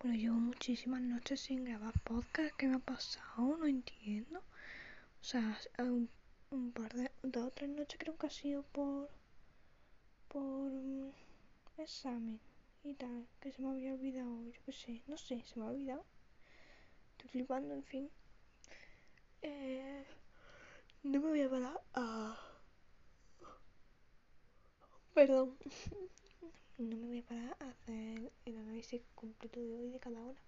Bueno, llevo muchísimas noches sin grabar podcast. ¿Qué me ha pasado? No entiendo. O sea, un, un par de. dos o tres noches creo que ha sido por. por. mm, examen y tal. Que se me había olvidado. Yo qué sé. No sé, se me ha olvidado. Estoy flipando, en fin. Eh, no me voy a parar a. Perdón. No me voy a parar a hacer el análisis completo de hoy de cada una.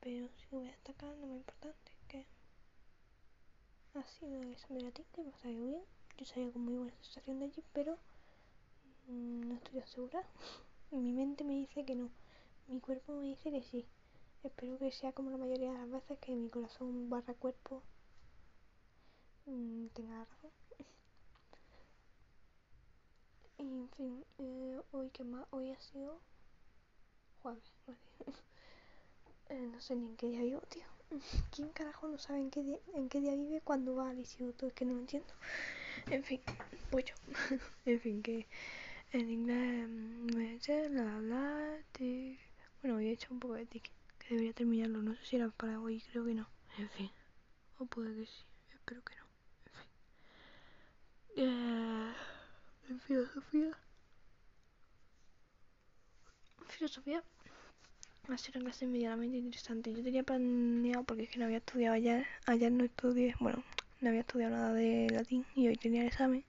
Pero sí que voy a destacar lo más importante, que ha sido el examen de latín, que me ha salido bien. Yo salía con muy buena sensación de allí, pero mm, no estoy segura. Mi mente me dice que no. Mi cuerpo me dice que sí. Espero que sea como la mayoría de las veces que mi corazón barra cuerpo mm, tenga razón. Y en fin, eh, hoy que más, hoy ha sido jueves. Eh, no sé ni en qué día vivo, tío. ¿Quién carajo no sabe en qué día, en qué día vive cuando va al instituto? Es que no lo entiendo. En fin, pues yo. en fin, que en inglés me eché la bla, tic. Bueno, hoy he hecho un poco de tic, que debería terminarlo. No sé si era para hoy, creo que no. En fin, o puede que sí, espero que no. En fin. Eh, filosofía. Filosofía ha sido una clase medianamente interesante. Yo tenía planeado, porque es que no había estudiado ayer, ayer no estudié, bueno, no había estudiado nada de latín y hoy tenía el examen.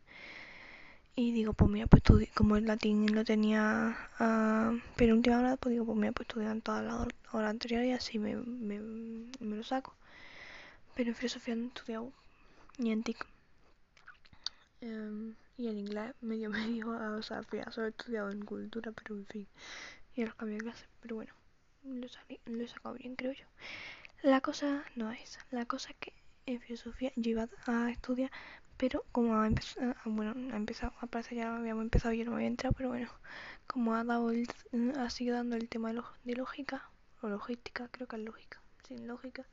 Y digo, pues mira, pues estudié, como el latín lo tenía a penúltima hora, pues digo, pues mira, pues estudiar en todas las hor- horas anteriores y así me lo saco. Pero en filosofía no he estudiado ni en TIC. Em, y en inglés medio medio, o sea, al final solo estudiado en cultura, pero en fin. Y los cambios de clase, pero bueno, lo, salí- lo he sacado bien, creo yo. La cosa no es. La cosa es que en filosofía yo iba a estudiar, pero como ha empezado, bueno, ha empezado, aparece ya habíamos empezado y yo no me había entrado, pero bueno, como ha dado el, ha sido dando el tema de lógica, o logística, creo que es lógica, sin lógica,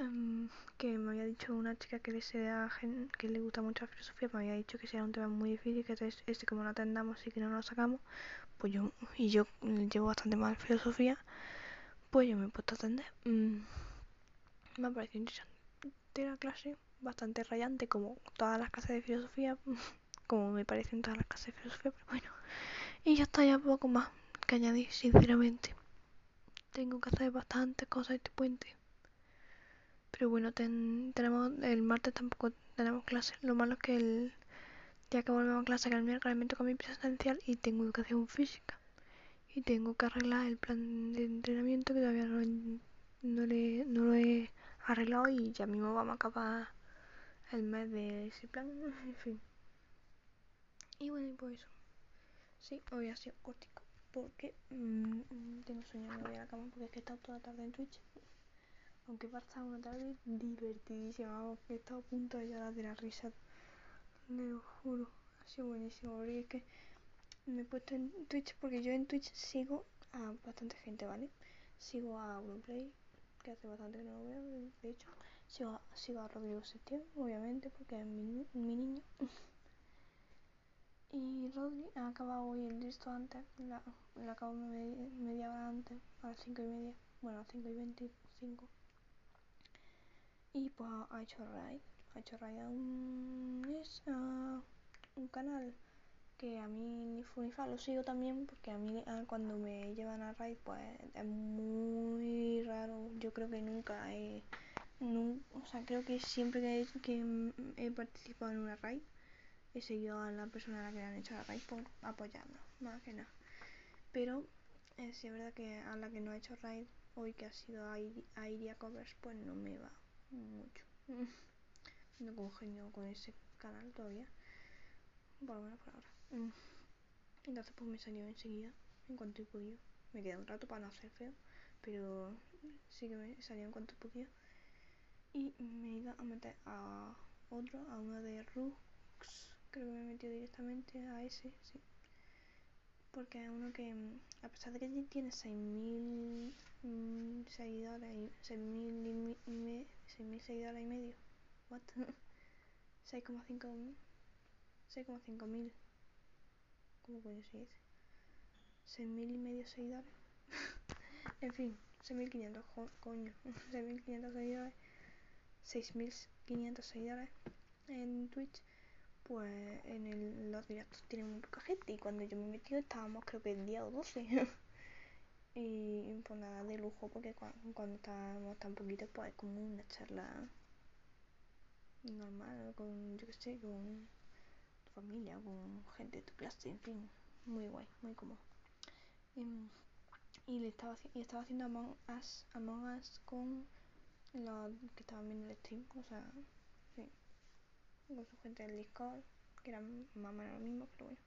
em, que me había dicho una chica que le, sea, gen- que le gusta mucho la filosofía, me había dicho que sea un tema muy difícil, que es, este como no atendamos y que no lo sacamos, pues yo, y yo llevo bastante mal filosofía, pues yo me he puesto a atender. Mm, me ha parecido interesante la clase, bastante rayante, como todas las clases de filosofía, como me parecen todas las clases de filosofía, pero bueno. Y ya está, ya poco más que añadir, sinceramente. Tengo que hacer bastantes cosas este puente. Pero bueno, ten- tenemos el martes tampoco tenemos clase. Lo malo es que el día que volvemos a clase, que el miércoles me toca mi presencial y tengo educación física. Y tengo que arreglar el plan de entrenamiento que todavía no, no, le, no lo he arreglado y ya mismo vamos a acabar el mes de ese plan. En fin. Y bueno, y pues eso. Sí, hoy ha sido cortico porque mm, tengo sueño, me voy a la cama porque he estado toda la tarde en Twitch. Aunque a estar una tarde divertidísima, he estado a punto de llorar de la risa. Le lo juro, ha sido buenísimo. Porque es que me he puesto en Twitch porque yo en Twitch sigo a bastante gente, ¿vale? Sigo a Auronplay, que hace bastante que no lo veo, de hecho. Sigo a, sigo a Rodrigo Septién, obviamente, porque es mi, mi niño. Y Rodri ha acabado hoy el listo antes, la, la acabo media, media hora antes, a las 5 y media, bueno, a las 5 y 25. Y pues ha hecho raid, ha hecho raid a un, es, a un canal que a mí ni fu ni fa lo sigo también porque a mí ah, cuando me llevan a raid pues es muy raro, yo creo que nunca he, nun- o sea, creo que siempre que, he- participado en una raid he seguido a la persona a la que le han hecho la raid por apoyarnos, más que nada. Pero eh, sí es verdad que a la que no ha hecho raid hoy, que ha sido a Iria Covers, pues no me va mucho. No congenio con ese canal todavía, por lo por ahora. Mm. Entonces pues me salió enseguida, en cuanto he podido. Me queda un rato para no hacer feo, pero sí que me salió en cuanto podía. Y me he ido a meter a otro, a uno de Rux, creo que me he metido directamente a ese, sí. Porque es uno que, mm, a pesar de que tiene 6.000 mm, seguidores, y 6.000 y, mi- y me- 6.000 seguidores y medio, what? 6,5 6,5 mil, ¿cómo coño se dice? 6.000 y medio seguidores, en fin, 6.500, coño, 6.500 seguidores, 6.500 seguidores en Twitch, pues en el, los directos tienen muy poca gente y cuando yo me he metido estábamos creo que el día o 12. y pues nada, de lujo porque cuando, cuando estábamos tan poquitos pues es como una charla normal, con, yo que sé, con tu familia, con gente de tu clase, en fin, muy guay, muy cómodo. Y, em, y le estaba, y estaba haciendo Among Us, Among Us con los que estaban viendo el stream, o sea, con su gente del Discord, que era menos lo mismo, pero bueno.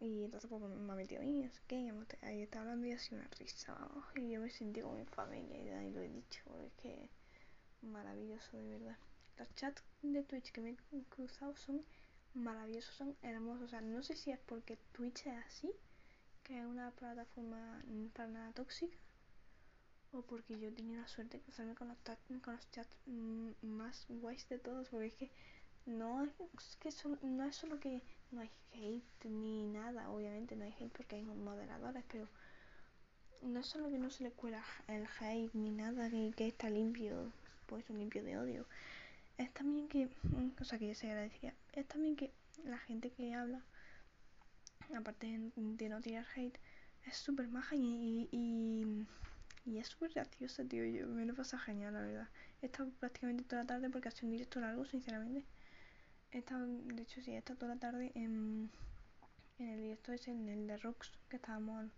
Y entonces, pues, me ha metido ahí, no sé qué, y ahí estaba hablando y así una risa, y yo me sentí como mi familia, y lo he dicho, es que maravilloso, de verdad los chats de Twitch que me he cruzado son maravillosos, son hermosos. O sea, no sé si es porque Twitch es así, que es una plataforma para nada tóxica, o porque yo he la suerte de cruzarme con los, con los chats más guays de todos, porque es que no es, que no es solo que no hay hate ni nada, obviamente no hay hate porque hay moderadores, pero no es solo que no se le cuela el hate ni nada, que, que está limpio, pues limpio de odio, es también que, cosa que yo se agradecería, es también que la gente que habla, aparte de, no tirar hate, es súper maja y, y, y, es súper graciosa, tío. Yo me lo pasa genial, la verdad. He estado prácticamente toda la tarde porque ha sido un directo largo, sinceramente. He estado, de hecho, sí, he estado toda la tarde en, en el directo ese, en el de Rocks, que estábamos.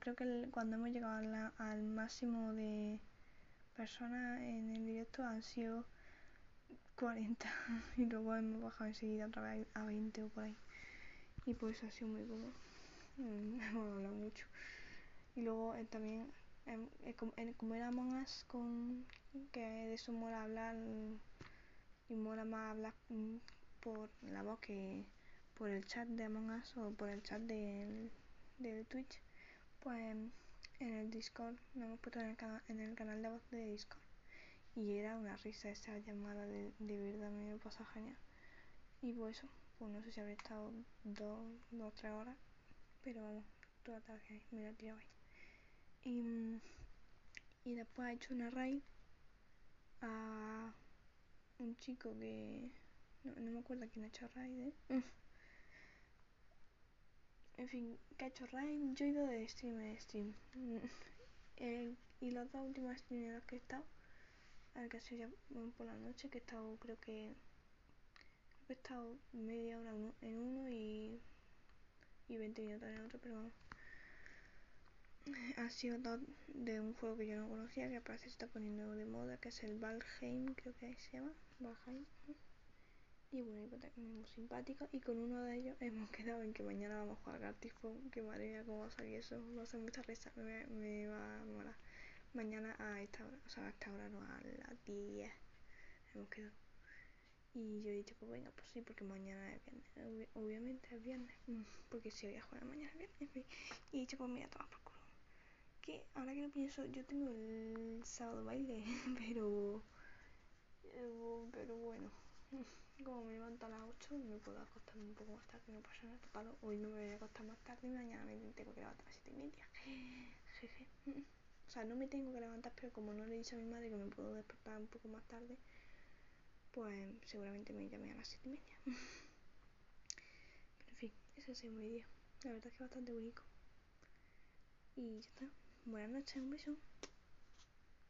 creo que cuando hemos llegado al máximo de personas en el directo han sido 40 y luego hemos bajado enseguida otra vez a 20 o por ahí y pues ha sido muy cómodo mm, hemos hablado mucho y luego eh, también em, eh, como era Among con que de eso mola hablar y mola más hablar mm, por la voz que por el chat de Among Us o por el chat de, de Twitch pues en el Discord nos hemos puesto en el, en el canal de voz de Discord. Y era una risa esa llamada de, de verdad me lo genial. Y pues eso pues no sé si habré estado dos o tres horas pero vamos toda tarde me he tirado ahí. Y, y después ha hecho una raid a un chico que no, no me acuerdo quién ha hecho raid ¿eh? en fin que ha hecho raid yo he ido de stream en stream. Y los dos últimos streams en los que he estado al que ya por la noche, que he estado, creo que, creo que he estado media hora en uno y, y 20 minutos en otro, pero vamos. De un juego que yo no conocía, que parece está poniendo de moda, que es el Valheim, creo que se llama, Valheim. Y bueno, pues muy simpático. Y con uno de ellos hemos quedado en que mañana vamos a jugar Gartifón. Que madre mía, cómo va a salir eso. Va a ser mucha risa. Me, va a molar mañana a esta hora, o sea, a esta hora no, a las 10 hemos quedado. Y yo he dicho, pues venga, pues sí, porque mañana es viernes, obviamente es viernes, porque si voy a jugar mañana es viernes. Y he dicho, pues mira, toma. Que ahora que lo pienso, yo tengo el sábado baile, pero. Pero bueno, como me levanto a las 8, me puedo acostar un poco más tarde, no pasa nada. Hoy me voy a acostar más tarde y mañana me tengo que levantar a las 7 y media. Jeje. O sea, no me tengo que levantar, pero como no le he dicho a mi madre que me puedo despertar un poco más tarde, pues seguramente me llame a las 7 y media. pero en fin, ese ha sido mi día. La verdad es que es bastante bonito. Y ya está. Buenas noches, un beso.